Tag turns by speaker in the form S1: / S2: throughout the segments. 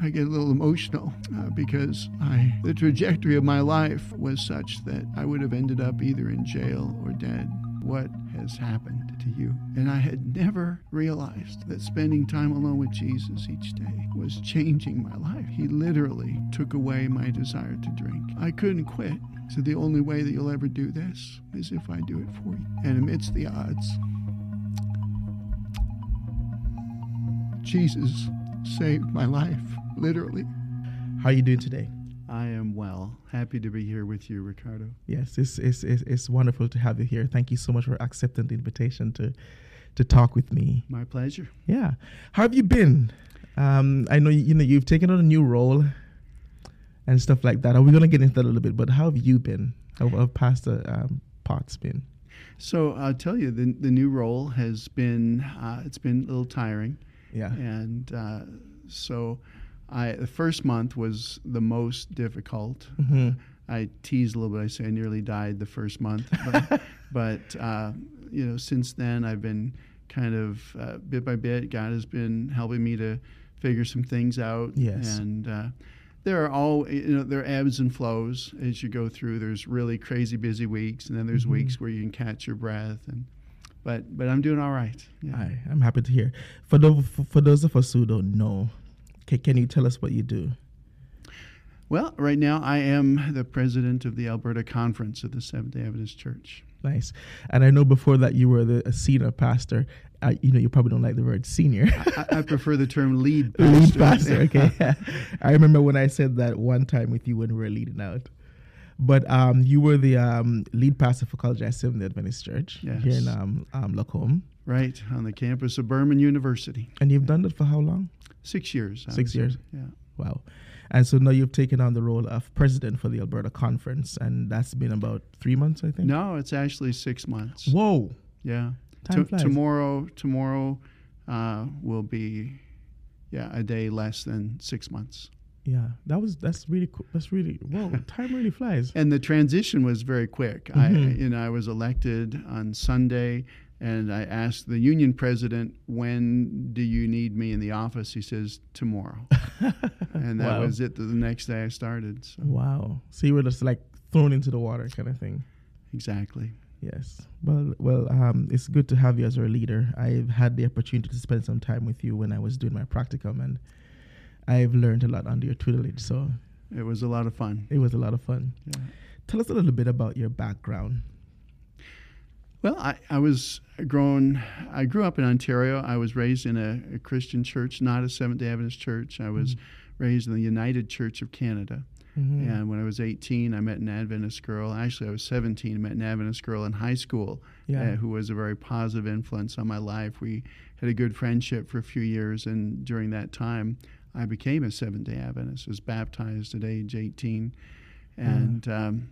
S1: I get a little emotional uh, because I the trajectory of my life was such that I would have ended up either in jail or dead. What has happened to you? And I had never realized that spending time alone with Jesus each day was changing my life. He literally took away my desire to drink. I couldn't quit. So the only way that you'll ever do this is if I do it for you. And amidst the odds, Jesus saved my life, literally.
S2: How are you doing today?
S1: I am well. Happy to be here with you, Ricardo.
S2: Yes, it's, it's, it's, it's wonderful to have you here. Thank you so much for accepting the invitation to to talk with me.
S1: My pleasure.
S2: Yeah. How have you been? Um, I know you know you've taken on a new role and stuff like that. Are we going to get into that a little bit? But how have you been? How have Pastor um, Potts been?
S1: So I'll tell you, the the new role has been uh, it's been a little tiring.
S2: Yeah.
S1: And uh, so I the first month was the most difficult.
S2: Mm-hmm.
S1: I tease a little bit. I say I nearly died the first month, but, but uh, you know, since then I've been kind of uh, bit by bit. God has been helping me to figure some things out.
S2: Yes.
S1: and uh, there are all you know there are ebbs and flows as you go through. There's really crazy busy weeks, and then there's
S2: Mhm.
S1: weeks where you can catch your breath. And but but I'm doing all right. Yeah.
S2: I, I'm happy to hear. For those for, for those of us who don't know, can, can you tell us what you do?
S1: Well, right now I am the president of the Alberta Conference of the Seventh Day Adventist Church.
S2: Nice. And I know before that you were the a senior pastor. Uh, you know, you probably don't like the word senior.
S1: I, I prefer the term lead pastor.
S2: lead pastor. Okay. I remember when I said that one time with you when we were leading out. But um, you were the um, lead pastor for College Heights Seventh Day Adventist Church here in
S1: Yes.
S2: um, um, Lacombe.
S1: right on the campus of Burman University.
S2: And you've done that for how long?
S1: Six years.
S2: Six years.
S1: Yeah.
S2: Wow. And so now you've taken on the role of president for the Alberta Conference, and that's been about three months, I think.
S1: No, it's actually six months.
S2: Whoa.
S1: Yeah.
S2: Flies.
S1: tomorrow, tomorrow uh, will be, yeah, a day less than six months.
S2: Yeah, that was that's really cool. That's really whoa. time really flies.
S1: And the transition was very quick. I,
S2: Mhm.
S1: you know, I was elected on Sunday, and I asked the union president, "When do you need me in the office?" He says, "Tomorrow," and that
S2: Wow.
S1: was it. The next day I started. So
S2: Wow. So you were just like thrown into the water, kind of thing.
S1: exactly.
S2: Yes. Well, well, um, it's good to have you as our leader. I've had the opportunity to spend some time with you when I was doing my practicum, and I've learned a lot under your tutelage. So
S1: It was a lot of fun.
S2: it was a lot of fun.
S1: Yeah.
S2: Tell us a little bit about your background.
S1: Well, I, I was grown. I grew up in Ontario. I was raised in a, a Christian church, not a Seventh Day Adventist church. I was raised in the United Church of Canada.
S2: Mhm.
S1: And when I was 18, I met an Adventist girl. Actually, I was 17. I met an Adventist girl in high school
S2: Yeah.
S1: uh, who was a very positive influence on my life. We had a good friendship for a few years, and during that time, I became a Seventh Day Adventist. Was baptized at age 18, and um,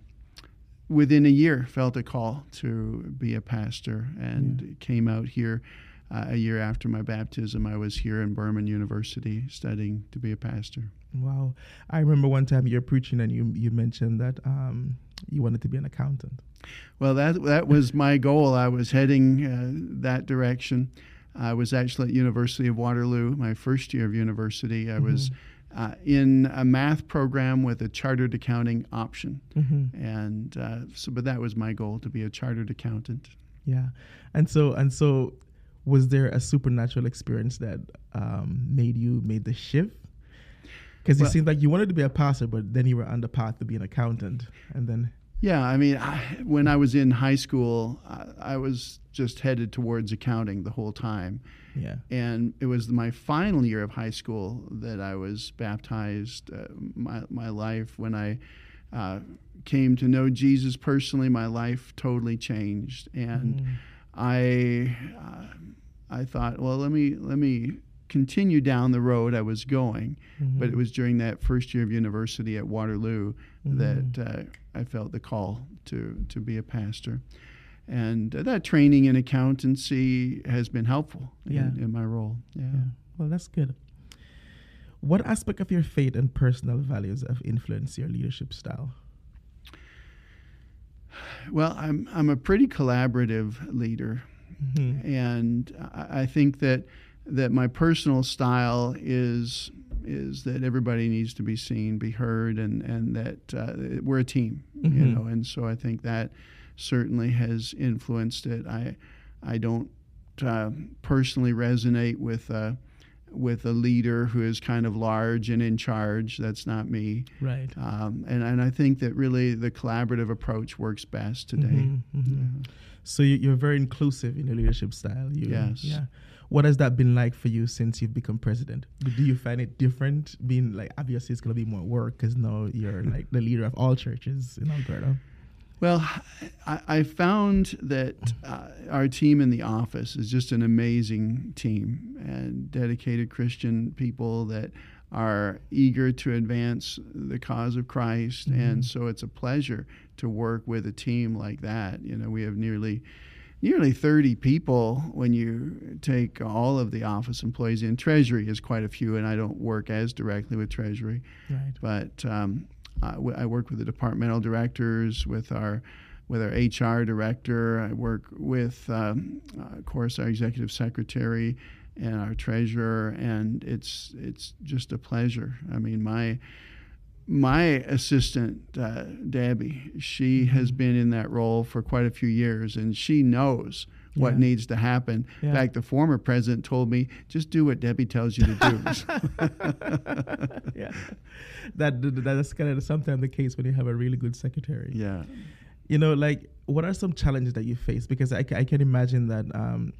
S1: within a year, felt a call to be a pastor, and came out here. Uh, a year after my baptism, I was here in Burman University studying to be a pastor.
S2: Wow. I remember one time you were preaching and you you mentioned that um, you wanted to be an accountant.
S1: Well, that that was my goal. I was heading uh, that direction. I was actually at University of Waterloo, my first year of university. I was uh, in a math program with a chartered accounting option,
S2: Mm-hmm.
S1: and uh, so. But that was my goal to be a chartered accountant.
S2: Yeah, and so and so, was there a supernatural experience that um, made you made the shift? Because
S1: Well-
S2: it seemed like you wanted to be a pastor, but then you were on the path to be an accountant, and then
S1: Yeah, I mean, I, when I was in high school, I, I was just headed towards accounting the whole time.
S2: yeah,
S1: and it was my final year of high school that I was baptized. Uh, my my life when I uh, came to know Jesus personally, my life totally changed, and
S2: Mm.
S1: I uh, I thought, well, let me let me continue down the road I was going, but it was during that first year of university at Waterloo that uh, I felt the call to to be a pastor. And uh, that training in accountancy has been helpful
S2: Yeah.
S1: in, in my role. Yeah.
S2: yeah. Well, that's good. What aspect of your faith and personal values have influenced your leadership style?
S1: Well, I'm I'm a pretty collaborative leader,
S2: Mhm.
S1: and I, I think that that my personal style is is that everybody needs to be seen, be heard, and and that uh, we're a team, you
S2: Mhm.
S1: know. And so I think that certainly has influenced it. I I don't uh, personally resonate with. Uh, with a leader who is kind of large and in charge. That's not me.
S2: Right.
S1: Um, and, and I think that really the collaborative approach works best today.
S2: Mhm, mhm.
S1: Yeah.
S2: So you, you're very inclusive in your leadership style. You,
S1: Yes.
S2: Yeah. What has that been like for you since you've become president? Do you find it different being like obviously it's going to be more work because now you're like the leader of all churches in Alberta.
S1: Well, I, I found that uh, our team in the office is just an amazing team and dedicated Christian people that are eager to advance the cause of Christ.
S2: Mhm.
S1: And so it's a pleasure to work with a team like that. You know, we have nearly nearly 30 people when you take all of the office employees in treasury is quite a few and i don't work as directly with treasury
S2: Right.
S1: but um, I, w- I work with the departmental directors, with our with our HR director. I work with, um, uh, of course, our executive secretary and our treasurer, and it's it's just a pleasure. I mean, my my assistant uh, Debbie, she has
S2: Mhm.
S1: been in that role for quite a few years, and she knows what
S2: Yeah.
S1: needs to happen.
S2: Yeah.
S1: In fact, the former president told me, "Just do what Debbie tells you to do."
S2: yeah. That, that that's kind of sometimes the case when you have a really good secretary.
S1: yeah.
S2: You know, like what are some challenges that you face? Because I, I can imagine that um,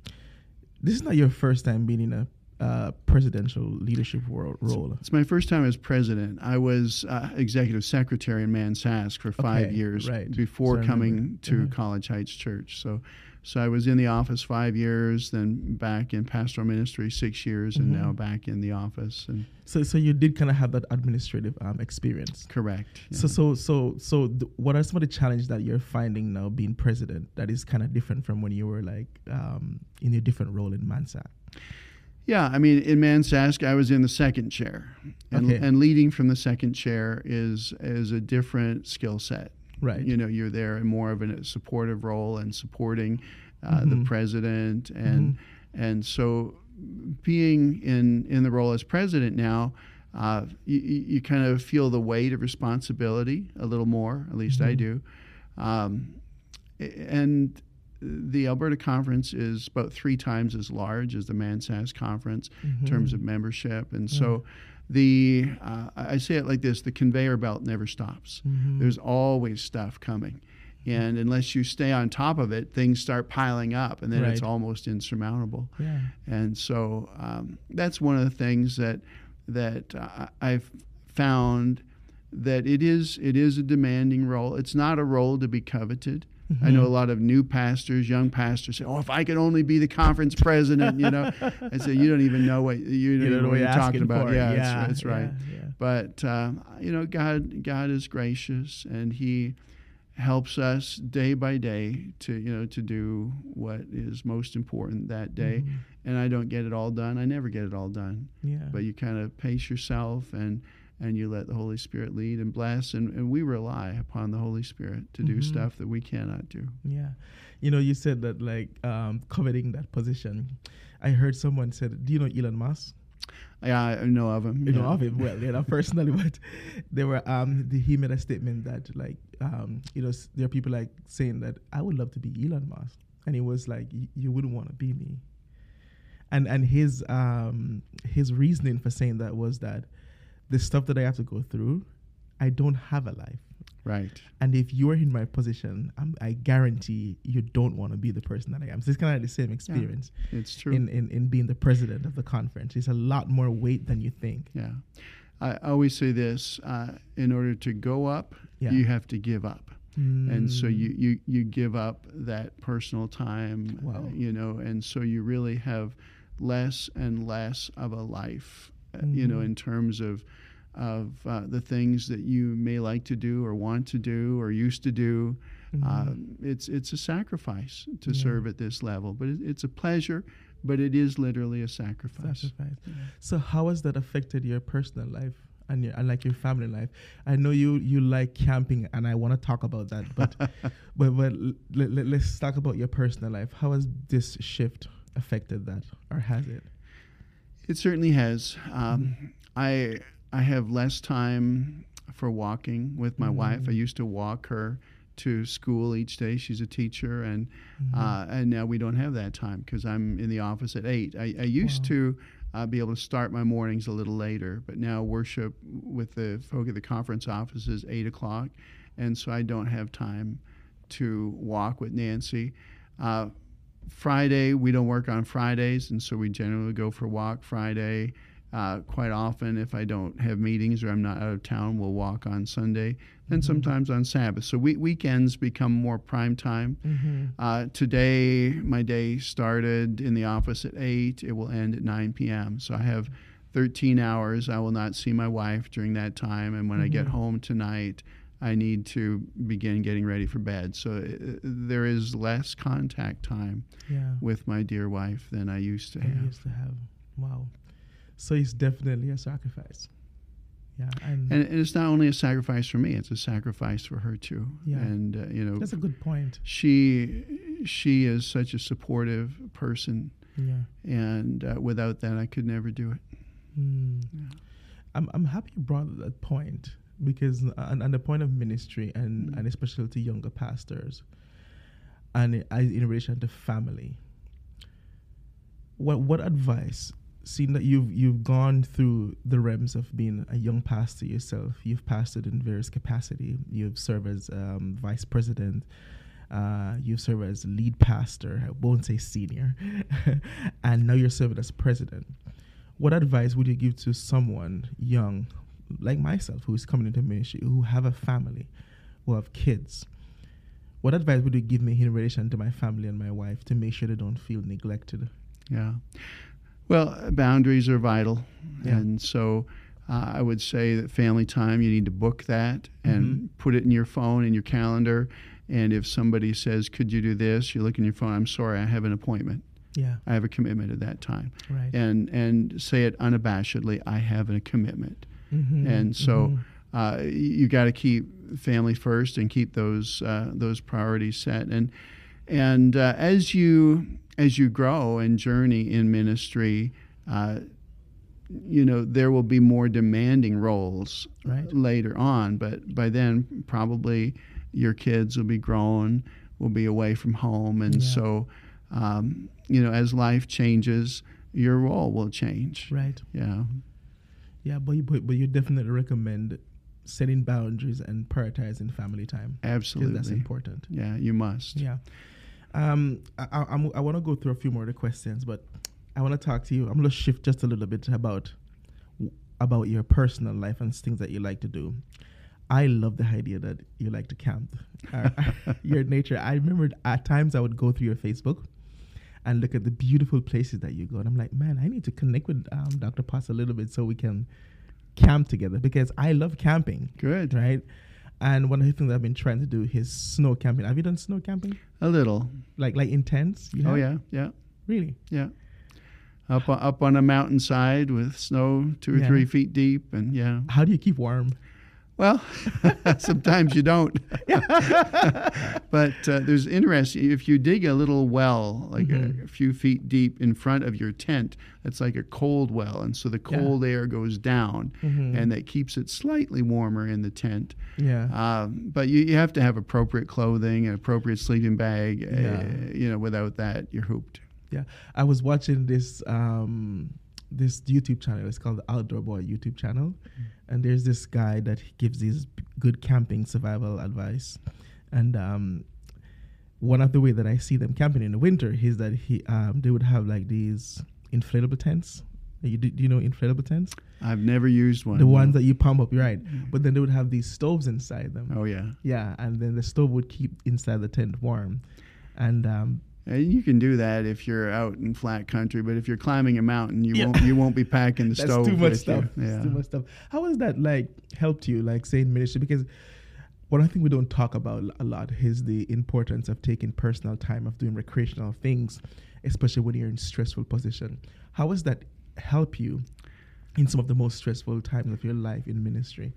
S2: this is not your first time being in a uh, presidential leadership world, role.
S1: It's my first time as president. I was uh, executive secretary in Mansask for five
S2: Okay,
S1: years
S2: right.
S1: before
S2: So
S1: coming to
S2: Uh-huh.
S1: College Heights Church. So, so I was in the office five years, then back in pastoral ministry six years, and
S2: Mhm.
S1: now back in the office. And
S2: So, so you did kind of have that administrative um, experience.
S1: correct.
S2: So,
S1: yeah.
S2: so, so, so, th- what are some of the challenges that you're finding now being president that is kind of different from when you were like um, in your different role in Mansask?
S1: Yeah, I mean, in Mansask, I was in the second chair, and,
S2: Okay.
S1: and leading from the second chair is is a different skill set.
S2: Right.
S1: You know, you're there in more of a supportive role and supporting uh, the
S2: Mhm.
S1: president, and and so being in in the role as president now. Uh, you, you kind of feel the weight of responsibility a little more, at least I
S2: Mhm.
S1: do. Um, and the Alberta conference is about three times as large as the Mansask conference in terms of membership, and so the uh, I say it like this: the conveyor belt never stops.
S2: Mhm.
S1: There's always stuff coming, and unless you stay on top of it, things start piling up, and then it's almost insurmountable.
S2: yeah.
S1: And so um, that's one of the things that that uh, I've found that it is it is a demanding role. It's not a role to be coveted. I know a lot of new pastors, young pastors say, "Oh, if I could only be the conference president," you know. I say, "You don't even know what you, don't even know what you're talking about." Yeah, that's, that's right.
S2: Yeah, yeah.
S1: But um, you know, God God is gracious, and He helps us day by day to you know to do what is most important that day.
S2: Mhm.
S1: And I don't get it all done. I never get it all done.
S2: Yeah.
S1: But you kind of pace yourself and and you let the Holy Spirit lead and bless, and, and we rely upon the Holy Spirit to do
S2: Mhm.
S1: stuff that we cannot do.
S2: Yeah. You know, you said that like um, coveting that position. I heard someone said, "Do you know Elon Musk?"
S1: Yeah, I know of him.
S2: You know of him well, you know personally, but they were um the, he made a statement that like um you know s- there are people like saying that I would love to be Elon Musk, and he was like, "You wouldn't want to be me." And and his um his reasoning for saying that was that the stuff that I have to go through, I don't have a life.
S1: Right.
S2: And if you're in my position, I'm, I guarantee you don't want to be the person that I am. So it's kind of the same experience
S1: It's true.
S2: in, in, in being the president of the conference. It's a lot more weight than you think.
S1: yeah. I always say this uh, in order to go up,
S2: Yeah.
S1: you have to give up. and so
S2: Mm.
S1: you, you you give up that personal time
S2: Wow.
S1: you know and so you really have less and less of a life uh, you know
S2: Mhm.
S1: in terms of of uh, the things that you may like to do or want to do or used to do
S2: Mhm.
S1: um, it's it's a sacrifice to
S2: Yeah.
S1: serve at this level but it, it's a pleasure but it is literally a sacrifice,
S2: Sacrifice. So how has that affected your personal life and your and like your family life? I know you you like camping, and I want to talk about that, but but but let, let, let's talk about your personal life. How has this shift affected that, or has it?
S1: It certainly has. Um, I I have less time for walking with my wife. I used to walk her to school each day. She's a teacher, and uh, and now we don't have that time because I'm in the office at eight. I, I used
S2: Wow.
S1: to uh, be able to start my mornings a little later, but now worship with the folk at the conference office is eight o'clock, and so I don't have time to walk with Nancy. Uh, Friday, we don't work on Fridays, and so we generally go for a walk Friday. Uh, quite often, if I don't have meetings or I'm not out of town, we'll walk on Sunday, and sometimes on Sabbath. So we, weekends become more prime time.
S2: Mm-hmm.
S1: Uh, today, my day started in the office at 8. It will end at 9 p.m. So I have 13 hours. I will not see my wife during that time. And when I get
S2: Mhm.
S1: home tonight, I need to begin getting ready for bed. So uh, there is less contact time
S2: Yeah.
S1: with my dear wife than I used to
S2: you
S1: have.
S2: used to have. Wow. So it's definitely a sacrifice. Yeah, and,
S1: And it's not only a sacrifice for me; it's a sacrifice for her too.
S2: Yeah.
S1: And uh, you know,
S2: that's a good point.
S1: she she is such a supportive person,
S2: Yeah.
S1: and uh, without that, I could never do it.
S2: Mm. I'm I'm happy you brought that point because on, on the point of ministry and
S1: Mm.
S2: and especially to younger pastors, and in relation to family. What what advice? Seeing that you've you've gone through the realms of being a young pastor yourself, you've pastored in various capacity. You've served as um, vice president. Uh, you've served as lead pastor. I won't say senior, and now you're serving as president what advice would you give to someone young like myself who is coming into ministry who have a family who have kids what advice would you give me in relation to my family and my wife to make sure they don't feel neglected
S1: Yeah. Well, boundaries are vital,
S2: Yeah.
S1: and so uh, I would say that family time you need to book that and
S2: Mhm.
S1: put it in your phone in your calendar. And if somebody says, "Could you do this?" you look in your phone. I'm sorry, I have an appointment.
S2: yeah
S1: I have a commitment at that time,
S2: right
S1: and and say it unabashedly. I have a commitment.
S2: Mhm,
S1: and so,
S2: mhm.
S1: uh, you got to keep family first and keep those uh, those priorities set. And and uh, as you as you grow and journey in ministry, uh, you know there will be more demanding roles
S2: Right.
S1: later on. But by then, probably your kids will be grown, will be away from home, and
S2: Yeah.
S1: so um, you know as life changes, your role will change.
S2: right
S1: Yeah.
S2: Yeah but you, but, but you definitely recommend setting boundaries and prioritizing family time
S1: Absolutely.
S2: that's important
S1: Yeah, you must.
S2: Yeah. Um, I, I, I'm, I want to go through a few more of the questions, but I want to talk to you. I'm going to shift just a little bit about about your personal life and things that you like to do. I love the idea that you like to camp. Uh, your nature. I remember at times I would go through your Facebook and look at the beautiful places that you go, and I'm like, man, I need to connect with um, Dr. Potts a little bit so we can camp together because I love camping
S1: Good.
S2: right? And one of the things I've been trying to do is snow camping. Have you done snow camping?
S1: A little.
S2: Like like intense? You
S1: Oh
S2: have?
S1: yeah, yeah,
S2: Really?
S1: yeah. Up on, up on a mountainside with snow two or
S2: Yeah.
S1: three feet deep, and yeah.
S2: How do you keep warm?
S1: Well, sometimes you don't. but uh, there's interesting. If you dig a little well, like
S2: Mhm.
S1: a, a few feet deep in front of your tent, that's like a cold well, and so the
S2: Yeah.
S1: cold air goes down,
S2: Mhm.
S1: and that keeps it slightly warmer in the tent.
S2: Yeah.
S1: Um, but you, you have to have appropriate clothing and appropriate sleeping bag.
S2: Yeah.
S1: Uh, you know, without that, you're hooped.
S2: yeah. I was watching this um this YouTube channel. It's called the Outdoor Boy YouTube channel. And there's this guy that gives these good camping survival advice. And um one of the way that I see them camping in the winter is that he um they would have like these inflatable tents. You, do, do you know inflatable tents?
S1: I've never used one.
S2: the
S1: no.
S2: ones that you pump up, right. But then they would have these stoves inside them.
S1: Oh yeah,
S2: Yeah, and then the stove would keep inside the tent warm. And um,
S1: and you can do that if you're out in flat country. But if you're climbing a mountain, you
S2: Yeah.
S1: won't you won't be packing the
S2: that's
S1: stove.
S2: too much
S1: with
S2: stuff.
S1: You. Yeah.
S2: That's too much stuff. How has that like helped you, like say in ministry? Because one thing we don't talk about a lot is the importance of taking personal time, of doing recreational things, especially when you're in stressful position. How has that help you in some of the most stressful times of your life in ministry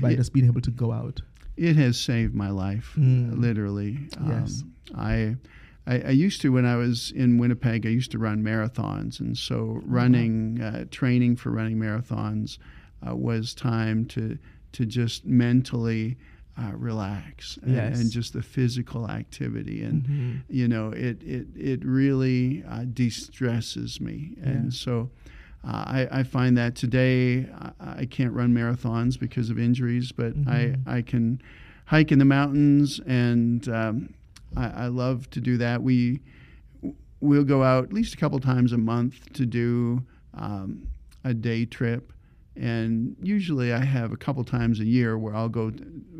S2: by
S1: Yeah.
S2: just being able to go out?
S1: It has saved my life,
S2: Mm.
S1: literally.
S2: Yes.
S1: Um, I I, I, used to when I was in Winnipeg. I used to run marathons, and so running, uh, training for running marathons, uh, was time to to just mentally uh, relax and,
S2: Yes.
S1: and just the physical activity and
S2: Mhm.
S1: you know it it it really uh, de-stresses me and
S2: Yeah.
S1: so uh, I, I find that today I, I can't run marathons because of injuries but
S2: Mhm.
S1: I, I can hike in the mountains and um, I, I love to do that we we'll go out at least a couple times a month to do um, a day trip and usually I have a couple times a year where I'll go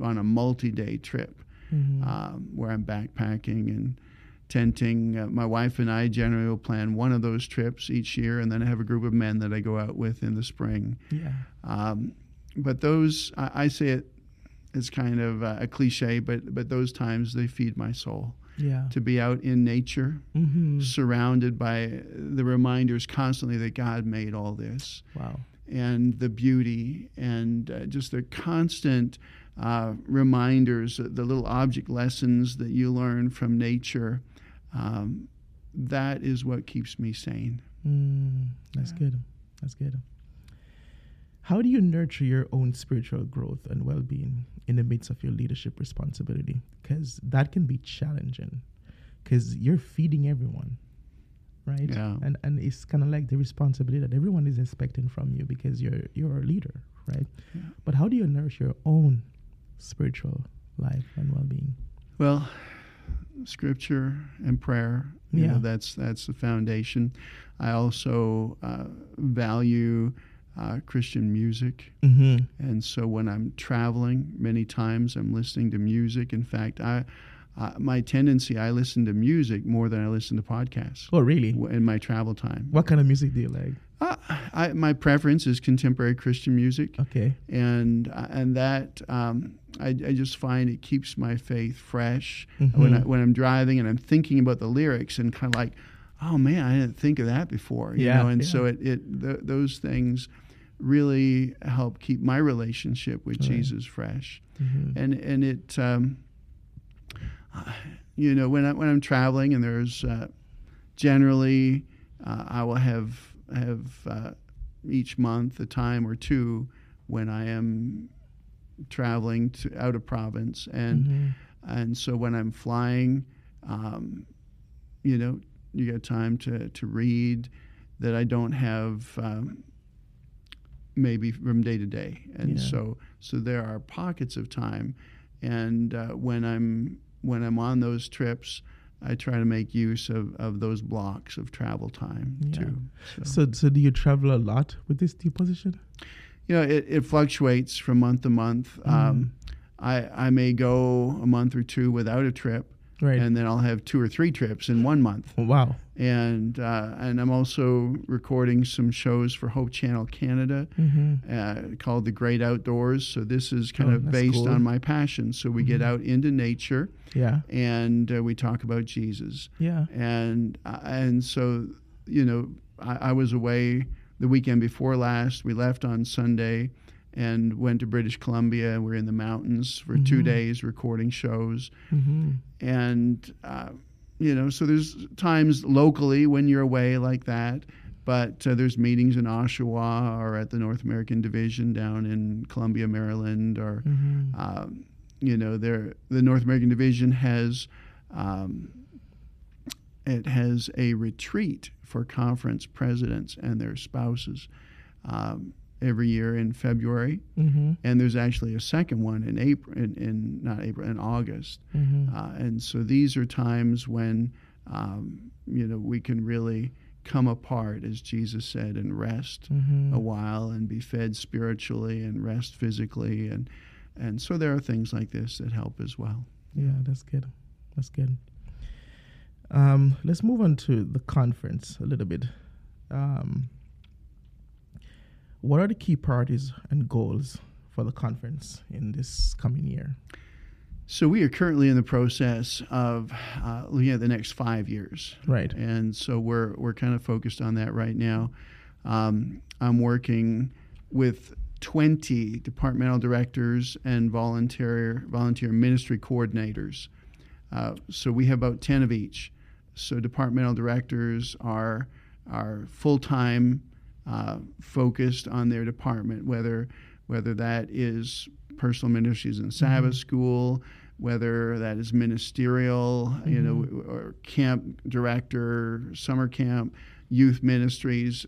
S1: on a multi-day trip
S2: Mhm.
S1: um, where I'm backpacking and tenting. Uh, my wife and I generally will plan one of those trips each year, and then I have a group of men that I go out with in the spring.
S2: yeah.
S1: Um, but those, I, I say it as kind of a cliche, but but those times they feed my soul
S2: Yeah.
S1: to be out in nature,
S2: Mm-hmm.
S1: surrounded by the reminders constantly that God made all this
S2: Wow.
S1: and the beauty and uh, just the constant uh, reminders, uh, the little object lessons that you learn from nature. Um, that is what keeps me sane.
S2: Mm, that's
S1: Yeah.
S2: good. That's good. How do you nurture your own spiritual growth and well being in the midst of your leadership responsibility? Because that can be challenging because you're feeding everyone, right?
S1: Yeah.
S2: And and it's kind of like the responsibility that everyone is expecting from you because you're you're a leader, right?
S1: Yeah.
S2: But how do you nourish your own spiritual life and well being?
S1: Well, scripture and prayer. You
S2: Yeah.
S1: know, that's that's the foundation. I also uh, value uh, Christian music.
S2: Mm-hmm.
S1: And so when I'm traveling, many times I'm listening to music. In fact, I uh, my tendency I listen to music more than I listen to podcasts
S2: Oh, really?
S1: w- in my travel time.
S2: What kind of music do you like?
S1: Uh, I, my preference is contemporary Christian music,
S2: Okay.
S1: and uh, and that um, I, I just find it keeps my faith fresh when I, when I'm driving and I'm thinking about the lyrics and kind of like, oh man, I didn't think of that before, you
S2: Yeah,
S1: know. And
S2: yeah.
S1: so it, it th- those things really help keep my relationship with
S2: Right.
S1: Jesus fresh,
S2: Mhm.
S1: and and it, um, you know, when I when I'm traveling and there's uh, generally uh, I will have have uh, each month a time or two when I am traveling to out of province and
S2: Mhm.
S1: and so when I'm flying, um, you know, you got time to, to read that I don't have um, maybe from day to day, and
S2: Yeah.
S1: so so there are pockets of time, and uh, when I'm when I'm on those trips. I try to make use of, of those blocks of travel time
S2: Yeah.
S1: too.
S2: So, so do you travel a lot with this new position?
S1: you know, it, it fluctuates from month to month.
S2: Mm.
S1: Um, I, I may go a month or two without a trip,
S2: Right.
S1: and then I'll have two or three trips in one month.
S2: Oh, wow.
S1: And uh, and I'm also recording some shows for Hope Channel Canada
S2: Mm-hmm.
S1: uh, called The Great Outdoors. So this is kind
S2: Oh,
S1: of based
S2: cool.
S1: on my passion. So we get
S2: Mhm.
S1: out into nature
S2: Yeah.
S1: and uh, we talk about Jesus
S2: Yeah.
S1: and uh, and so you know I, I was away the weekend before last. We left on Sunday and went to British Columbia. We're in the mountains for two
S2: Mhm.
S1: days recording shows,
S2: Mm-hmm.
S1: and uh, you know so there's times locally when you're away like that. But uh, there's meetings in Oshawa or at the North American Division down in Columbia, Maryland, or
S2: Mm-hmm.
S1: um, you know, there the North American Division has um, it has a retreat for conference presidents and their spouses um, every year in February,
S2: Mm-hmm.
S1: and there's actually a second one in April, in, in not April, in August,
S2: Mm-hmm.
S1: uh, and so these are times when um, you know we can really come apart, as Jesus said, and rest
S2: mm-hmm.
S1: a while and be fed spiritually and rest physically and and so there are things like this that help as well.
S2: Yeah, that's good. That's good. Um, let's move on to the conference a little bit. Um, what are the key priorities and goals for the conference in this coming year?
S1: So we are currently in the process of uh, looking at the next five years,
S2: Right.
S1: and so we're we're kind of focused on that right now. Um, I'm working with 20 departmental directors and volunteer volunteer ministry coordinators. Uh, so we have about 10 of each. so departmental directors are are full time uh, focused on their department, whether whether that is personal ministries and Sabbath mm-hmm. school, whether that is ministerial, mm-hmm. you know, mm-hmm. or camp director, summer camp, youth ministries.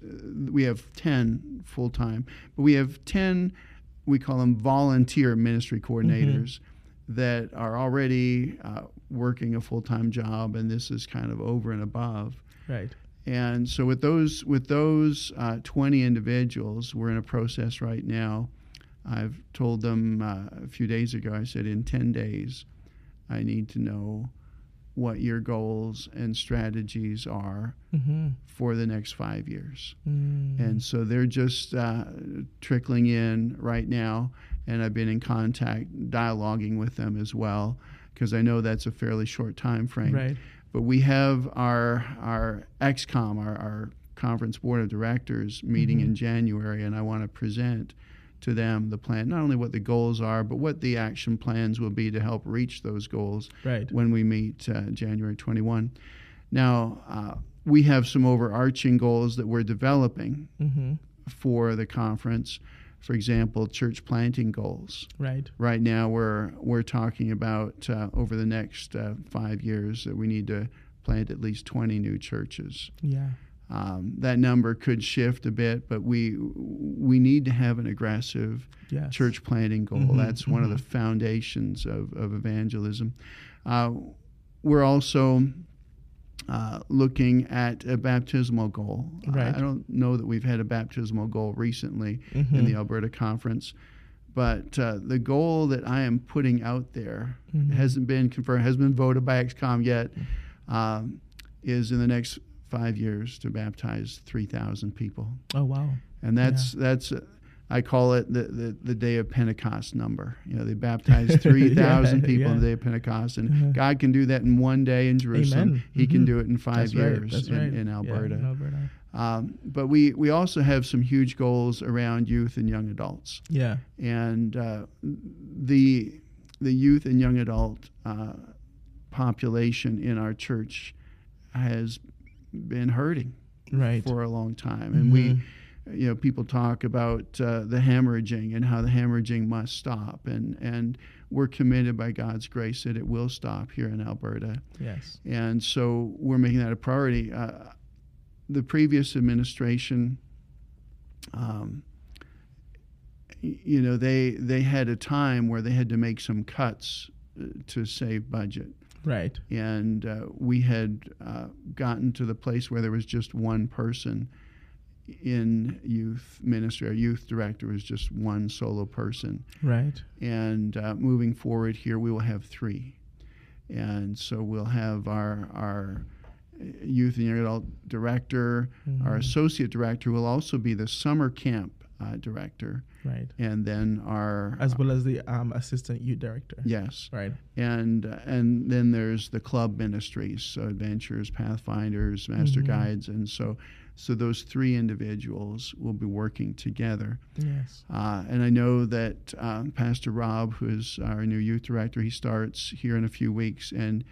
S1: We have 10 full time, but we have 10, we call them volunteer ministry coordinators mm-hmm. that are already uh, working a full time job, and this is kind of over and above.
S2: Right.
S1: And so with those with those uh, 20 individuals, we're in a process right now I've told them uh, a few days ago, I said, in 10 days, I need to know what your goals and strategies are mm-hmm. for the next five years. Mm. And so they're just uh, trickling in right now. And I've been in contact, dialoguing with them as well, because I know that's a fairly short time frame.
S2: Right.
S1: But we have our, our XCOM, our, our conference board of directors meeting mm-hmm. in January, and I want to present to them the plan, not only what the goals are, but what the action plans will be to help reach those goals
S2: right.
S1: when we meet uh, January 21. Now, uh, we have some overarching goals that we're developing mm-hmm. for the conference. For example, church planting goals.
S2: Right.
S1: Right now, we're we're talking about uh, over the next uh, five years that we need to plant at least 20 new churches.
S2: Yeah.
S1: Um, that number could shift a bit, but we we need to have an aggressive
S2: yes.
S1: church planting goal. Mm-hmm, That's mm-hmm. one of the mm-hmm. foundations of, of evangelism. Uh, we're also uh, looking at a baptismal goal.
S2: Right.
S1: I, I, don't know that we've had a baptismal goal recently mm-hmm. in the Alberta conference, but uh, the goal that I am putting out there mm-hmm. hasn't been confirmed, hasn't been voted by XCOM yet. Um, is in the next five years to baptize 3,000 people.
S2: Oh, wow.
S1: And that's, yeah. that's, I call it the, the, the, day of Pentecost number. You know, they baptized 3,000 yeah, people yeah. on the day of Pentecost. And uh-huh. God can do that in one day in Jerusalem.
S2: Amen.
S1: He mm-hmm. can do it in five
S2: that's
S1: years
S2: right.
S1: in,
S2: right.
S1: in, Alberta.
S2: in Alberta.
S1: Um, but we, we also have some huge goals around youth and young adults.
S2: Yeah.
S1: And uh, the, the youth and young adult uh, population in our church has been hurting
S2: right.
S1: for a long time, and mm-hmm. we, you know, people talk about uh, the hemorrhaging and how the hemorrhaging must stop, and and we're committed by God's grace that it will stop here in Alberta.
S2: Yes,
S1: and so we're making that a priority. Uh, the previous administration. Um, you know they they had a time where they had to make some cuts uh, to save budget
S2: Right.
S1: And uh, we had uh, gotten to the place where there was just one person in youth ministry. Our youth director was just one solo person.
S2: Right.
S1: And uh, moving forward here, we will have three. And so we'll have our, our youth and young adult director, mm-hmm. our associate director will also be the summer camp uh, director
S2: right
S1: and then our
S2: as well as the um, assistant youth director
S1: yes
S2: right
S1: and uh, and then there's the club ministries so adventurers pathfinders master mm-hmm. guides and so so those three individuals will be working together.
S2: Yes.
S1: Uh, and i know that um, pastor rob who is our new youth director he starts here in a few weeks and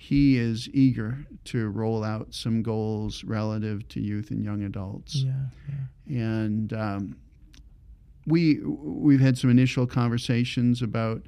S1: he is eager to roll out some goals relative to youth and young adults.
S2: Yeah,
S1: yeah. and um, we we've had some initial conversations about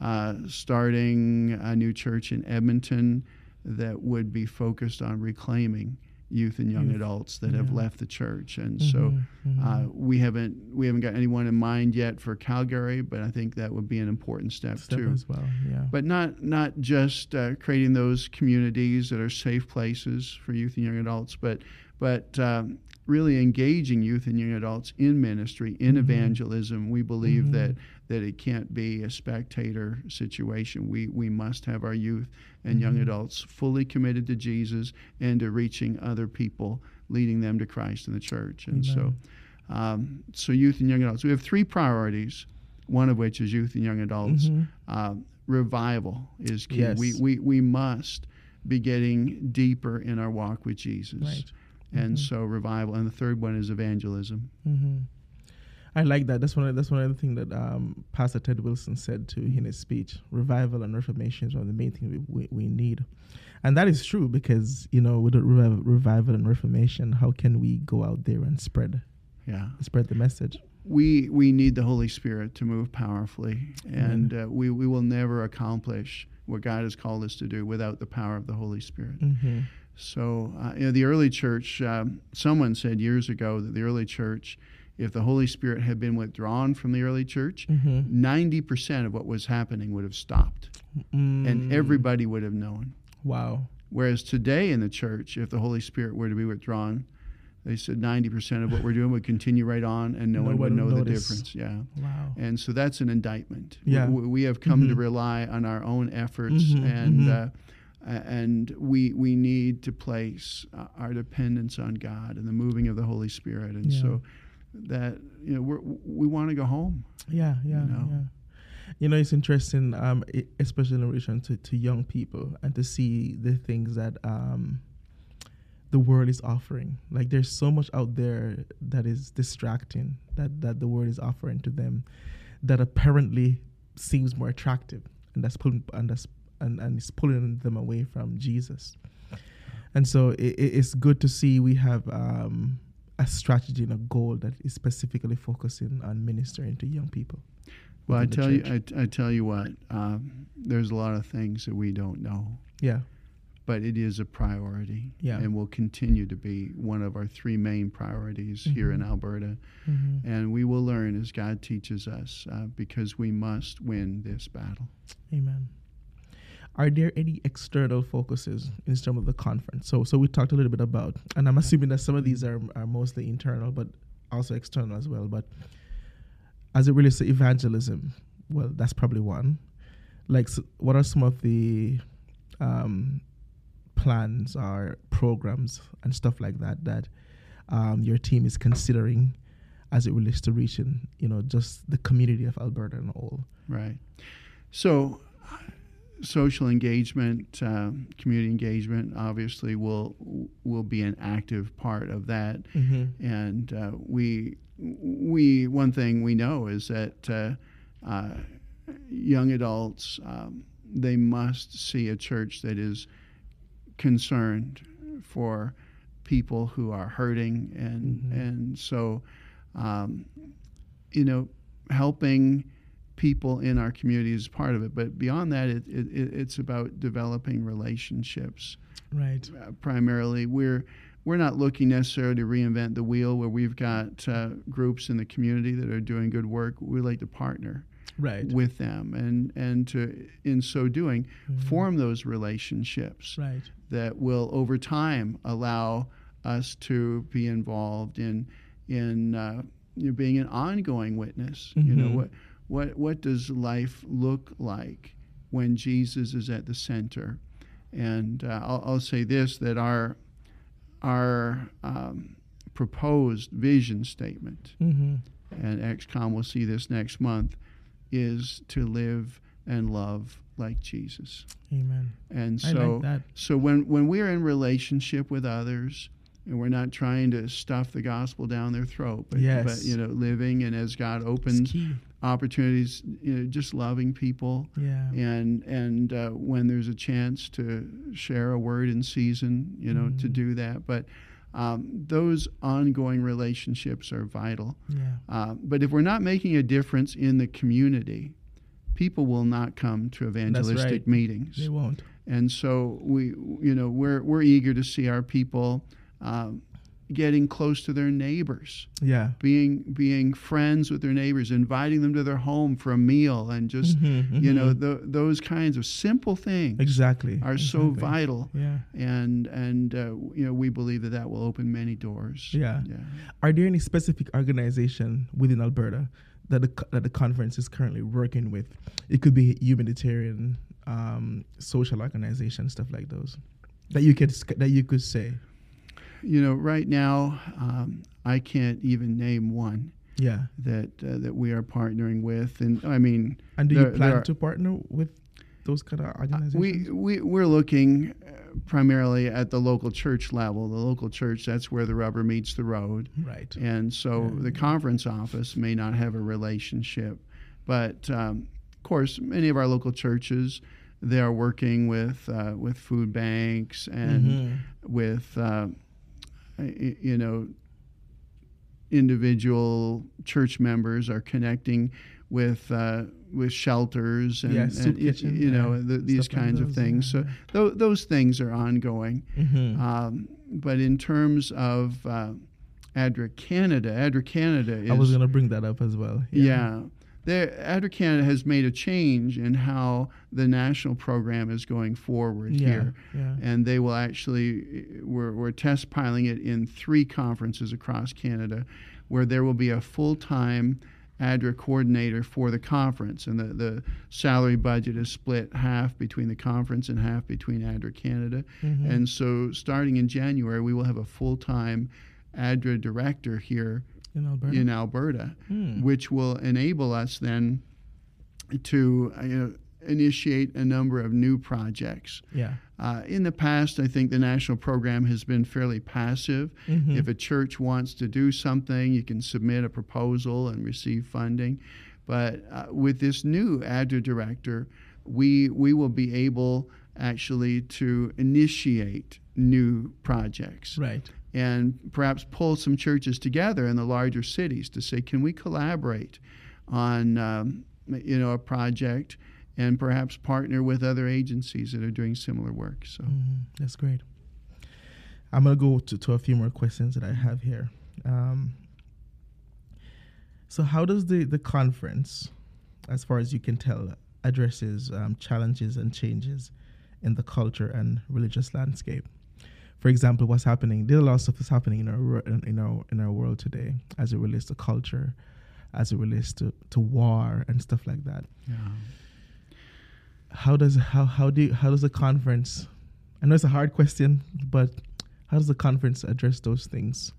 S1: uh, starting a new church in Edmonton that would be focused on reclaiming youth and young youth. adults that yeah. have left the church, and mm-hmm, so mm-hmm. Uh, we haven't we haven't got anyone in mind yet for Calgary, but I think that would be an important step,
S2: step
S1: too.
S2: As well, yeah.
S1: But not not just uh, creating those communities that are safe places for youth and young adults, but but um, really engaging youth and young adults in ministry, in mm-hmm. evangelism. We believe mm-hmm. that that it can't be a spectator situation. We we must have our youth and mm-hmm. young adults fully committed to Jesus and to reaching other people, leading them to Christ in the church. And Amen. so, um, so youth and young adults. We have three priorities. One of which is youth and young adults. Uh, revival is key.
S2: Yes.
S1: We, we we must be getting deeper in our walk with Jesus.
S2: Right
S1: and mm-hmm. so revival. And the third one is evangelism.
S2: Mm-hmm. I like that. That's one. Of, that's one of the things that um, Pastor Ted Wilson said to in his speech. Revival and reformation is one of the main things we, we, need. And that is true because, you know, with revival, revival and reformation, how can we go out there and spread
S1: Yeah.
S2: spread the message?
S1: we we need the Holy Spirit to move powerfully, and uh, we we will never accomplish what God has called us to do without the power of the Holy Spirit.
S2: Mm-hmm.
S1: So, uh, you know, the early church. Um, someone said years ago that the early church, if the Holy Spirit had been withdrawn from the early church,
S2: Mm-hmm.
S1: 90 percent of what was happening would have stopped,
S2: Mm.
S1: and everybody would have known.
S2: Wow.
S1: Whereas today in the church, if the Holy Spirit were to be withdrawn, they said 90% of what we're doing would continue right on and no,
S2: No
S1: one would know
S2: would
S1: the difference. Yeah.
S2: Wow.
S1: And so that's an indictment.
S2: Yeah.
S1: We, we have come to
S2: Mhm.
S1: rely on our own efforts
S2: Mhm,
S1: and
S2: mhm.
S1: uh, and we we need to place uh, our dependence on God and the moving of the Holy Spirit. And
S2: Yeah.
S1: so that you know we're, we want to go home.
S2: Yeah, yeah,
S1: know?
S2: yeah. You know, it's interesting, um, especially in relation to, to young people, and to see the things that um, the world is offering. Like, there's so much out there that is distracting that that the world is offering to them, that apparently seems more attractive, and that's pulling and that's and, and it's pulling them away from Jesus. And so it, it- it's good to see we have um, a strategy and a goal that is specifically focusing on ministering to young people.
S1: Well, I tell you. I, I tell you what, um, there's a lot of things that we don't know.
S2: Yeah,
S1: but it is a priority
S2: Yeah.
S1: and will continue to be one of our three main priorities here in
S2: Mhm.
S1: Alberta.
S2: Mhm.
S1: And we will learn as God teaches us uh, because we must win this battle.
S2: Amen. Are there any external focuses in terms of the conference? So, so we talked a little bit about, and I'm assuming that some of these are, are mostly internal, but also external as well. But as it relates to evangelism, well, that's probably one. Like, s what are some of the um, plans or programs and stuff like that that um, your team is considering as it relates to reaching, you know, just the community of Alberta and all?
S1: Right. So, social engagement, um, community engagement, obviously will will be an active part of that.
S2: Mm-hmm.
S1: And uh, we we one thing we know is that uh, uh, young adults um, they must see a church that is concerned for people who are hurting and
S2: Mhm.
S1: and so um, you know helping people in our community is part of it but beyond that it, it, it- it's about developing relationships
S2: Right.
S1: uh, primarily. We're we're not looking necessarily to reinvent the wheel where we've got uh, groups in the community that are doing good work. We like to partner
S2: Right.
S1: with them and and to in so doing
S2: Mhm.
S1: form those relationships
S2: Right.
S1: that will over time allow us to be involved in in uh, you know, being an ongoing witness. You know
S2: Mhm.
S1: what what what does life look like when Jesus is at the center? And uh, I'll, I'll say this: that our our um, proposed vision statement,
S2: Mm-hmm.
S1: and XCOM will see this next month, is to live and love like Jesus.
S2: Amen.
S1: And
S2: I
S1: so
S2: like that.
S1: so when when we're in relationship with others and we're not trying to stuff the gospel down their throat, but,
S2: Yes.
S1: but you know, living and as God opens. Opportunities, you know, just loving people
S2: Yeah.
S1: and and uh, when there's a chance to share a word in season, you know, to
S2: Mhm.
S1: do that. But um, those ongoing relationships are vital.
S2: Yeah.
S1: Uh, but if we're not making a difference in the community, people will not come to evangelistic
S2: right.
S1: meetings
S2: They won't.
S1: and so we you know we're we're eager to see our people um, getting close to their neighbors
S2: Yeah.
S1: being being friends with their neighbors inviting them to their home for a meal and just
S2: Mhm,
S1: you know
S2: mhm.
S1: th- those kinds of simple things
S2: exactly
S1: are so vital
S2: Yeah.
S1: and and uh, you know we believe that that will open many doors
S2: Yeah.
S1: yeah
S2: Are there any specific organization within Alberta that the that the conference is currently working with? It could be humanitarian, um, social organization, stuff like those. That you could that you could say.
S1: You know right now um, I can't even name one
S2: Yeah.
S1: that uh, that we are partnering with and I mean
S2: And do
S1: There-
S2: you plan
S1: are-
S2: to partner with those kind of
S1: Uh,
S2: organizations?
S1: We, we, we're looking uh, primarily at the local church level. The local church, that's where the rubber meets the road.
S2: right.
S1: And so
S2: Yeah.
S1: the conference office may not have a relationship. But um, of course, many of our local churches, they are working with uh, with food banks and
S2: Mhm.
S1: with uh, you know individual church members are connecting with uh, with shelters and,
S2: Yeah,
S1: and
S2: kitchen,
S1: you know
S2: yeah,
S1: the, these
S2: like
S1: kinds of things.
S2: yeah,
S1: So tho- those things are ongoing.
S2: Mhm.
S1: Um, but in terms of uh, ADRA Canada, ADRA Canada is
S2: I was gonna bring that up as well.
S1: yeah. There, ADRA Canada has made a change in how the national program is going forward
S2: Yeah,
S1: here.
S2: yeah.
S1: And they will actually, we're, we're test piling it in three conferences across Canada where there will be a full time ADRA coordinator for the conference. And the, the salary budget is split half between the conference and half between ADRA Canada.
S2: Mhm.
S1: And so starting in January, we will have a full time ADRA director here
S2: in Alberta.
S1: in Alberta,
S2: Hmm.
S1: which will enable us then to uh, you know, initiate a number of new projects.
S2: yeah.
S1: Uh, in the past, I think the national program has been fairly passive.
S2: Mhm.
S1: If a church wants to do something, you can submit a proposal and receive funding. But uh, with this new ADRA director, we we will be able actually to initiate new projects
S2: right.
S1: And perhaps pull some churches together in the larger cities to say, can we collaborate on um, you know a project and perhaps partner with other agencies that are doing similar work. So
S2: Mhm. That's great. I'm gonna go to, to a few more questions that I have here. Um, so, how does the the conference, as far as you can tell, addresses um, challenges and changes in the culture and religious landscape? For example, what's happening? There's a lot of stuff that's happening in our in, in our in our world today, as it relates to culture, as it relates to, to war and stuff like that. How does how how do you, how does the conference? I know it's a hard question, but how does the conference address those things?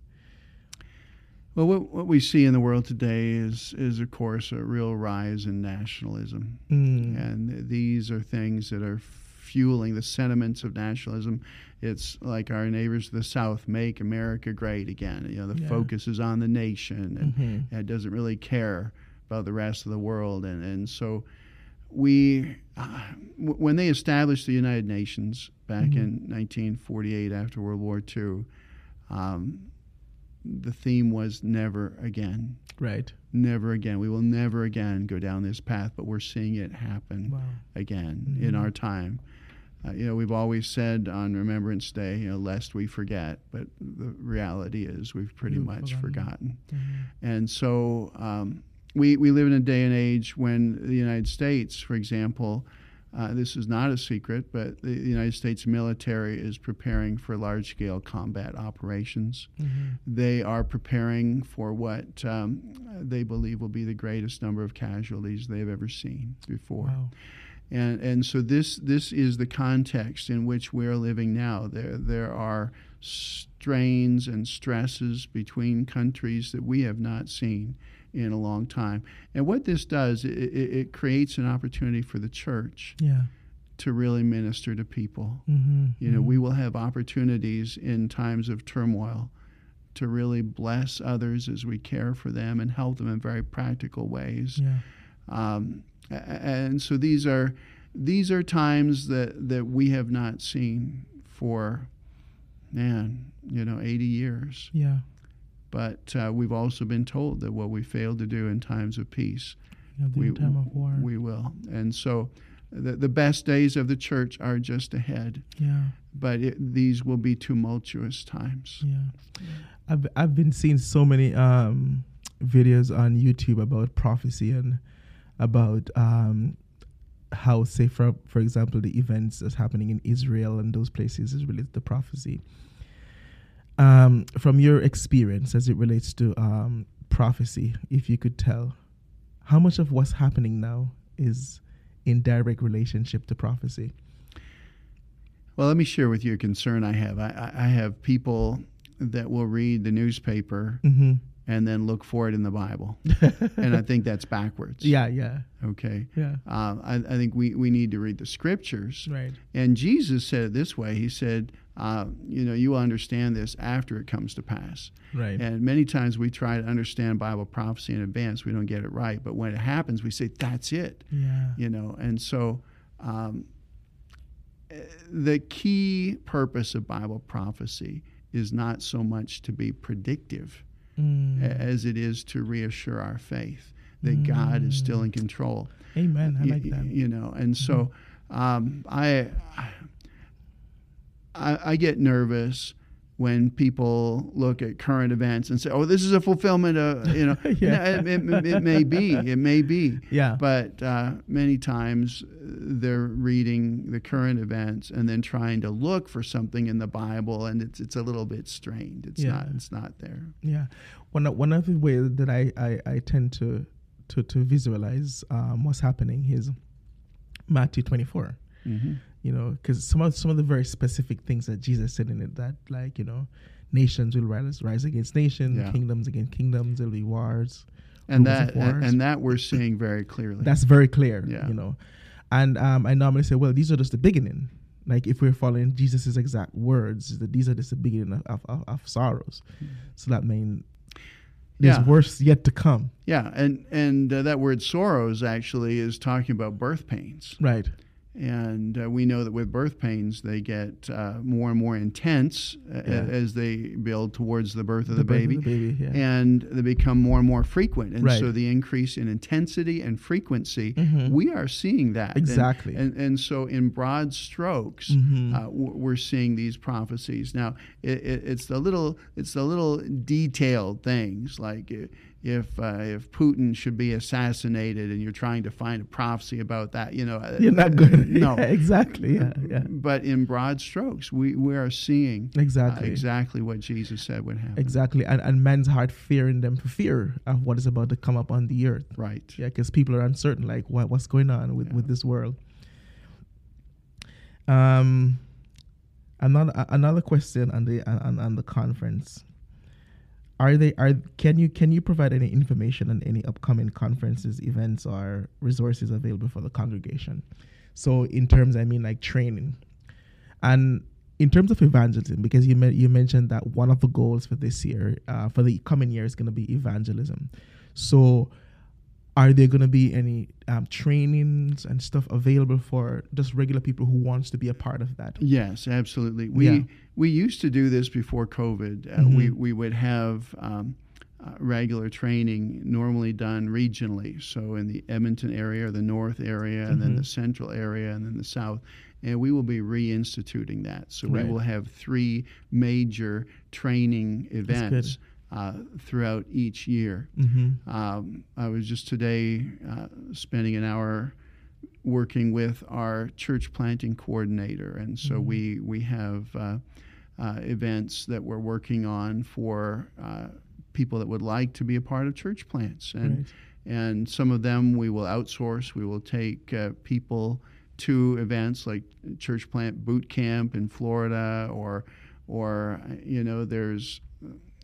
S1: Well, what, what we see in the world today is, is of course, a real rise in nationalism.
S2: Mm.
S1: And these are things that are fueling the sentiments of nationalism. It's like our neighbors to the South make America great again. You know, the
S2: Yeah.
S1: focus is on the nation and,
S2: Mhm.
S1: and it doesn't really care about the rest of the world. And, and so we, uh, w- when they established the United Nations back
S2: Mhm.
S1: in 1948 after World War II, um, the theme was never again.
S2: Right.
S1: Never again. We will never again go down this path, but we're seeing it happen
S2: Wow.
S1: again in
S2: Mhm.
S1: our time. Uh, you know, we've always said on Remembrance Day, you know, lest we forget, but the reality is we've pretty
S2: We've
S1: much
S2: forgotten.
S1: forgotten.
S2: Mhm.
S1: And so um, we, we live in a day and age when the United States, for example, uh, this is not a secret, but the United States military is preparing for large scale combat operations.
S2: Mhm.
S1: They are preparing for what um, they believe will be the greatest number of casualties they've ever seen before.
S2: Wow.
S1: And and so this this is the context in which we're living now. There there are strains and stresses between countries that we have not seen in a long time. And what this does, it, it, creates an opportunity for the church
S2: Yeah.
S1: to really minister to people.
S2: Mm-hmm.
S1: You know, we will have opportunities in times of turmoil to really bless others as we care for them and help them in very practical ways.
S2: Yeah.
S1: Um, and so these are these are times that, that we have not seen for man, you know, 80 years.
S2: Yeah.
S1: But uh, we've also been told that what we failed to do in times of peace,
S2: You know,
S1: we,
S2: time of war.
S1: we will. And so the, the best days of the church are just ahead,
S2: yeah.
S1: but it, these will be tumultuous times.
S2: Yeah. I've I've been seeing so many um, videos on YouTube about prophecy and about um, how, say, for for example, the events that's happening in Israel and those places is related to prophecy. Um, from your experience as it relates to um, prophecy, if you could tell, how much of what's happening now is in direct relationship to prophecy?
S1: Well, let me share with you a concern I have. I, I have people that will read the newspaper
S2: Mm-hmm.
S1: And then look for it in the Bible. and I think that's backwards.
S2: yeah, yeah,
S1: Okay.
S2: yeah.
S1: Uh, I, I think we, we need to read the scriptures.
S2: Right.
S1: And Jesus said it this way He said, uh, You know, you will understand this after it comes to pass.
S2: Right.
S1: And many times we try to understand Bible prophecy in advance, we don't get it right. But when it happens, we say, That's it.
S2: yeah.
S1: You know, and so um, the key purpose of Bible prophecy is not so much to be predictive
S2: Mm.
S1: as it is to reassure our faith that God is still in control.
S2: Amen. I like
S1: y-
S2: that.
S1: You know, and so um, I, I I get nervous when people look at current events and say, "Oh, this is a fulfillment of," you know,
S2: Yeah.
S1: It, it- it may be, it may be,
S2: Yeah.
S1: but uh, many times they're reading the current events and then trying to look for something in the Bible, and it's it's a little bit strained. It's
S2: Yeah.
S1: not it's not there.
S2: Yeah, one one of the ways that I, I, I tend to to to visualize um, what's happening is Matthew twenty four.
S1: hmm
S2: You know, because some of some of the very specific things that Jesus said in it that like you know, nations will rise rise against nations,
S1: Yeah.
S2: kingdoms against kingdoms. There'll be wars.
S1: And that and,
S2: wars.
S1: and that we're seeing very clearly.
S2: That's very clear.
S1: Yeah.
S2: You know, and um, I normally say, well, these are just the beginning. Like if we're following Jesus' exact words, that these are just the beginning of, of, of, of sorrows. So that means there's
S1: Yeah.
S2: worse yet to come.
S1: Yeah, and and uh, that word sorrows actually is talking about birth pains,
S2: Right.
S1: And uh, we know that with birth pains they get uh, more and more intense uh,
S2: Yeah.
S1: as they build towards the birth of the,
S2: birth
S1: baby,
S2: Of the baby. Yeah.
S1: and they become more and more frequent, and
S2: Right.
S1: so the increase in intensity and frequency,
S2: Mhm.
S1: we are seeing that
S2: Exactly.
S1: and and, so in broad strokes.
S2: Mhm.
S1: Uh, w- we're seeing these prophecies now. It, it, it's the little, it's the little detailed things like i- if uh, if Putin should be assassinated, and you're trying to find a prophecy about that. You know, uh,
S2: You're not good.
S1: No,
S2: Yeah, exactly. Yeah. Yeah.
S1: but in broad strokes, we, we are seeing uh,
S2: Exactly.
S1: exactly what Jesus said would happen.
S2: Exactly. And, and men's heart fearing them for fear of what is about to come up on the earth.
S1: Right.
S2: Yeah, because people are uncertain, like what what's going on with,
S1: Yeah.
S2: with this world. Um, another another question on the on, on the conference. Are they are can you can you provide any information on any upcoming conferences, events, or resources available for the congregation? So in terms, I mean like training, and in terms of evangelism, because you me- you mentioned that one of the goals for this year, uh, for the coming year, is going to be evangelism. So are there going to be any um, trainings and stuff available for just regular people who wants to be a part of that?
S1: Yes, absolutely. We
S2: Yeah.
S1: we used to do this before COVID. Uh, We
S2: Mhm.
S1: we would have um, uh, regular training normally done regionally, so in the Edmonton area or the North area, and then
S2: Mhm.
S1: the Central area, and then the South. And we will be reinstituting that. So
S2: Right.
S1: we will have three major training events uh, throughout each year.
S2: Mm-hmm.
S1: Um, I was just today uh, spending an hour working with our church planting coordinator, and so
S2: Mhm.
S1: we we have uh, uh, events that we're working on for uh, people that would like to be a part of church plants, and
S2: Right.
S1: and some of them we will outsource. We will take uh, people to events like church plant boot camp in Florida, or or you know there's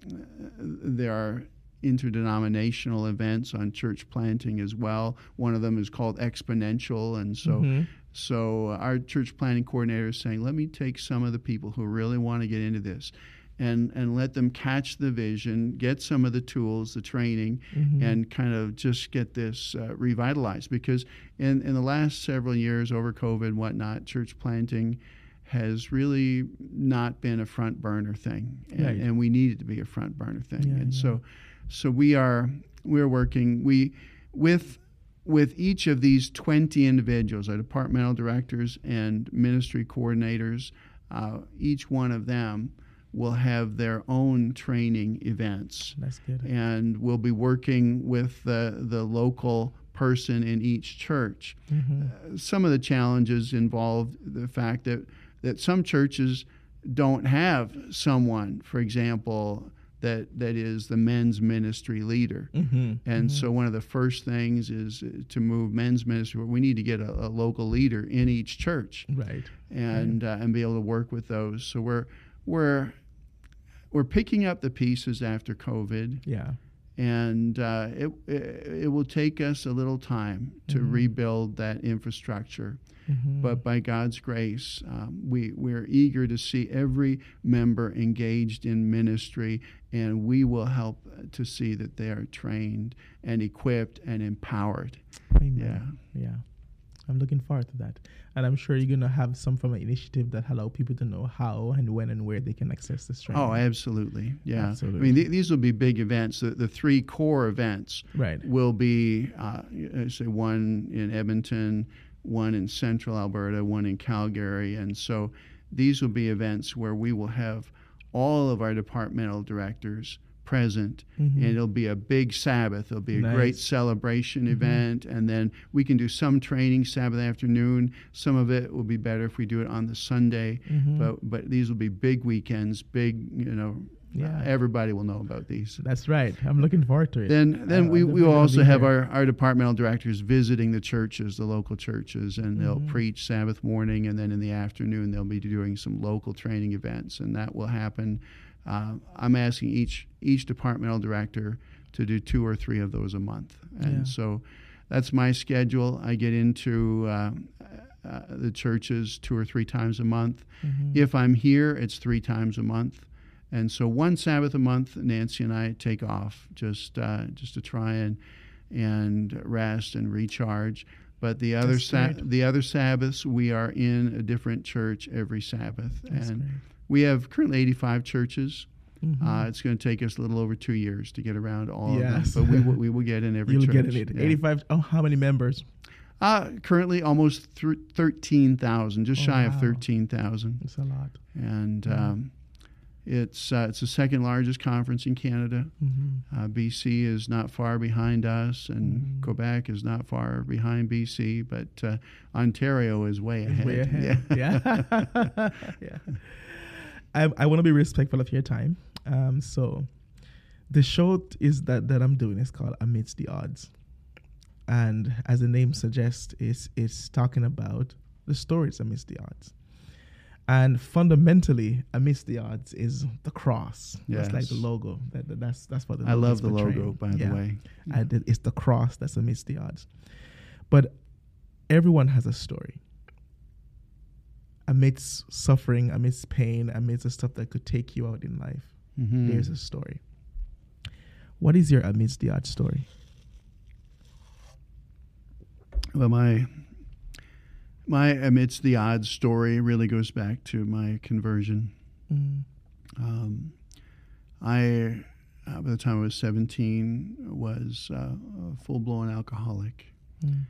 S1: there are interdenominational events on church planting as well. One of them is called Exponential, and so
S2: Mhm.
S1: so our church planting coordinator is saying, let me take some of the people who really want to get into this. And, and let them catch the vision, get some of the tools, the training,
S2: Mhm.
S1: and kind of just get this uh, revitalized. Because in, in the last several years, over COVID and whatnot, church planting has really not been a front burner thing, and,
S2: Right.
S1: and we need it to be a front burner thing.
S2: Yeah,
S1: and
S2: yeah.
S1: so, so we are we're working we with with each of these 20 individuals, our departmental directors and ministry coordinators, uh, each one of them will have their own training events
S2: That's good.
S1: and we'll be working with the, the local person in each church.
S2: Mhm.
S1: Some of the challenges involve the fact that, that some churches don't have someone, for example, that, that is the men's ministry leader.
S2: Mhm.
S1: And
S2: Mhm.
S1: so, one of the first things is to move men's ministry. We need to get a, a local leader in each church
S2: right.
S1: and uh, and be able to work with those. So we're we're we're picking up the pieces after COVID,
S2: Yeah.
S1: and uh, it, it it will take us a little time to
S2: Mhm.
S1: rebuild that infrastructure.
S2: Mhm.
S1: But by God's grace, um, we we're eager to see every member engaged in ministry, and we will help uh, to see that they are trained and equipped and empowered.
S2: Amen.
S1: Yeah.
S2: Yeah. I'm looking forward to that. And I'm sure you're going to have some from an initiative that allow people to know how and when and where they can access this training.
S1: Oh, absolutely. Yeah.
S2: Absolutely.
S1: I mean, th- these will be big events. The, the three core events
S2: Right.
S1: will be, uh, uh, say, one in Edmonton, one in central Alberta, one in Calgary. And so these will be events where we will have all of our departmental directors present
S2: Mhm.
S1: and it'll be a big Sabbath. It'll be a great
S2: Nice.
S1: celebration
S2: Mhm.
S1: event, and then we can do some training Sabbath afternoon. Some of it will be better if we do it on the Sunday,
S2: Mhm.
S1: but but these will be big weekends. Big, you know,
S2: Yeah.
S1: everybody will know about these.
S2: That's right. I'm looking forward to it.
S1: Then, then
S2: Uh,
S1: we, we will also have our, our departmental directors visiting the churches, the local churches, and they'll
S2: Mhm.
S1: preach Sabbath morning, and then in the afternoon they'll be doing some local training events, and that will happen. Uh, I'm asking each each departmental director to do two or three of those a month, and
S2: Yeah.
S1: so that's my schedule. I get into uh, uh, the churches two or three times a month.
S2: Mhm.
S1: If I'm here, it's three times a month. And so one Sabbath a month, Nancy and I take off just uh, just to try and and rest and recharge. But the other sa- the other Sabbaths, we are in a different church every Sabbath,
S2: That's
S1: and
S2: great.
S1: we have currently 85 churches.
S2: Mhm.
S1: Uh, it's going to take us a little over two years to get around all
S2: Yes.
S1: of them, but we will, we will get in every
S2: You'll
S1: church.
S2: get it.
S1: Yeah.
S2: 85. Oh, how many members?
S1: Uh, currently, almost thir- 13,000, just
S2: Oh,
S1: shy of 13,000.
S2: It's a lot.
S1: and um, it's uh, it's the second largest conference in Canada.
S2: Mm-hmm.
S1: Uh, BC is not far behind us, and
S2: Mhm.
S1: Quebec is not far behind BC, but uh, Ontario is way ahead.
S2: way ahead.
S1: Yeah.
S2: Yeah. yeah. I, I want to be respectful of your time. Um, so the show is that, that I'm doing is called Amidst the Odds. And as the name suggests, it's, it's talking about the stories amidst the odds. And fundamentally, amidst the odds is the cross. That's like the logo. That, that- that's that's what the
S1: I love the logo, by
S2: Yeah.
S1: the way.
S2: And it- it's the cross that's amidst the odds. But everyone has a story. Amidst suffering, amidst pain, amidst the stuff that could take you out in life,
S1: Mhm.
S2: there's a story. What is your amidst the odds story?
S1: Well, my my amidst the odds story really goes back to my conversion.
S2: Mm.
S1: Um, I, uh, by the time I was 17, was uh, a full blown alcoholic.
S2: Mm.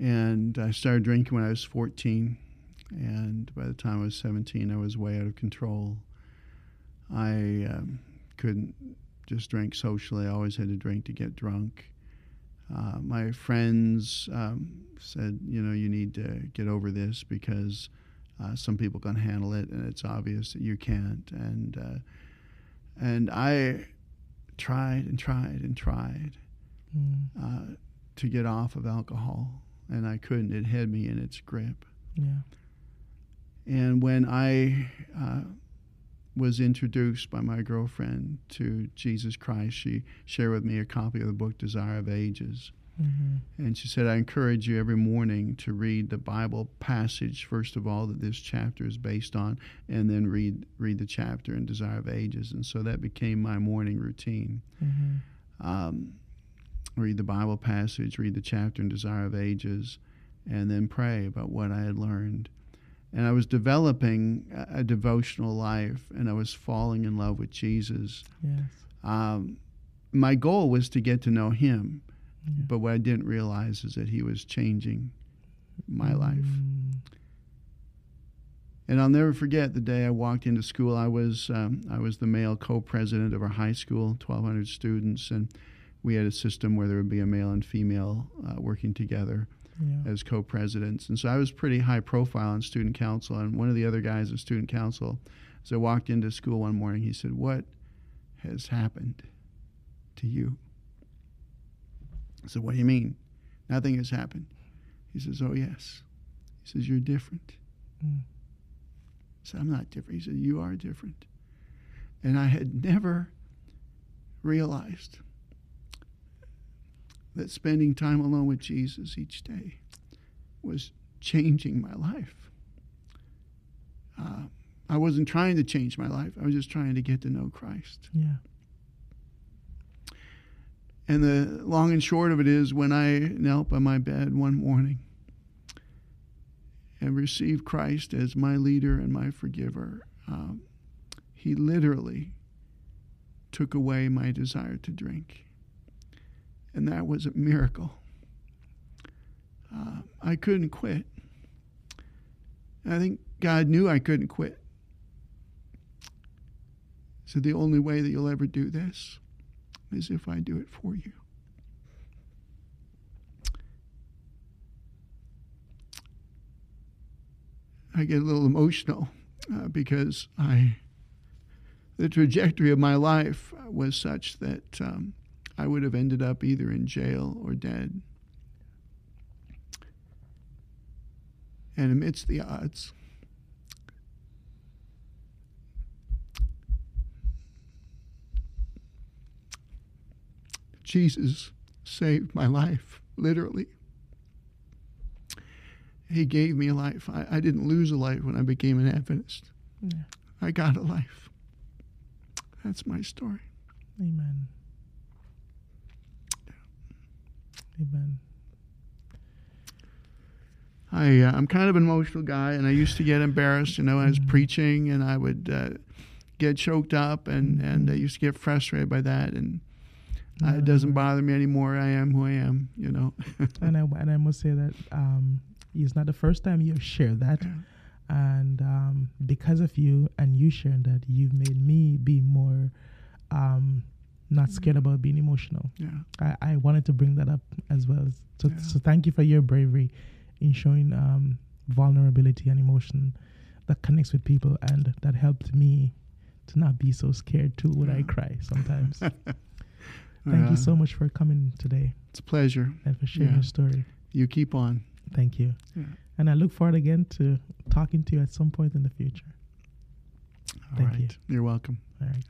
S1: And I started drinking when I was 14. And by the time I was 17, I was way out of control. I um, couldn't just drink socially, I always had to drink to get drunk. Uh, my friends um, said, you know, you need to get over this because uh, some people can handle it, and it's obvious that you can't. And uh, and I tried and tried and tried
S2: Mm.
S1: uh, to get off of alcohol, and I couldn't. It had me in its grip.
S2: Yeah.
S1: And when I uh, was introduced by my girlfriend to Jesus Christ, she shared with me a copy of the book Desire of Ages.
S2: Mm-hmm.
S1: And she said, I encourage you every morning to read the Bible passage, first of all, that this chapter is based on, and then read, read the chapter in Desire of Ages. And so that became my morning routine.
S2: Mm-hmm.
S1: Um, read the Bible passage, read the chapter in Desire of Ages, and then pray about what I had learned. And I was developing a, a devotional life, and I was falling in love with Jesus.
S2: Yes.
S1: Um, my goal was to get to know Him.
S2: Yeah.
S1: But what I didn't realize is that he was changing my life.
S2: Mm.
S1: And I'll never forget the day I walked into school. I was um, I was the male co-president of our high school, 1,200 students, and we had a system where there would be a male and female uh, working together
S2: Yeah.
S1: as co-presidents. And so I was pretty high profile in student council. And one of the other guys in student council, as I walked into school one morning, he said, "What has happened to you?" I said, What do you mean? Nothing has happened. He says, Oh, yes. He says, You're different.
S2: Mm.
S1: I said, I'm not different. He said, You are different. And I had never realized that spending time alone with Jesus each day was changing my life. Uh, I wasn't trying to change my life, I was just trying to get to know Christ.
S2: Yeah.
S1: And the long and short of it is when I knelt by my bed one morning and received Christ as my leader and my forgiver, um, He literally took away my desire to drink. And that was a miracle. Uh, I couldn't quit. I think God knew I couldn't quit. So the only way that you'll ever do this is if I do it for you. I get a little emotional uh, because I the trajectory of my life was such that um, I would have ended up either in jail or dead. And amidst the odds, Jesus saved my life, literally. He gave me a life. I, I didn't lose a life when I became an Adventist.
S2: Yeah.
S1: I got a life. That's my story.
S2: Amen. Amen.
S1: I uh, I'm kind of an emotional guy, and I used to get embarrassed. You know, I was
S2: Mhm.
S1: preaching, and I would uh, get choked up, and and I used to get frustrated by that, and uh, it doesn't bother me anymore. I am who I am. You know.
S2: And I and I must say that um, it's not the first time you've shared that,
S1: Yeah.
S2: and um, because of you and you sharing that, you've made me be more um, not scared about being emotional.
S1: yeah.
S2: I, I wanted to bring that up as well. So,
S1: Yeah.
S2: so thank you for your bravery in showing um, vulnerability and emotion that connects with people, and that helped me to not be so scared too when I cry sometimes. Thank
S1: Uh,
S2: you so much for coming today
S1: It's a pleasure.
S2: and for sharing
S1: Yeah.
S2: your story.
S1: You keep on.
S2: Thank you.
S1: Yeah.
S2: And I look forward again to talking to you at some point in the future.
S1: All
S2: Thank
S1: right.
S2: you.
S1: You're welcome.
S2: All right.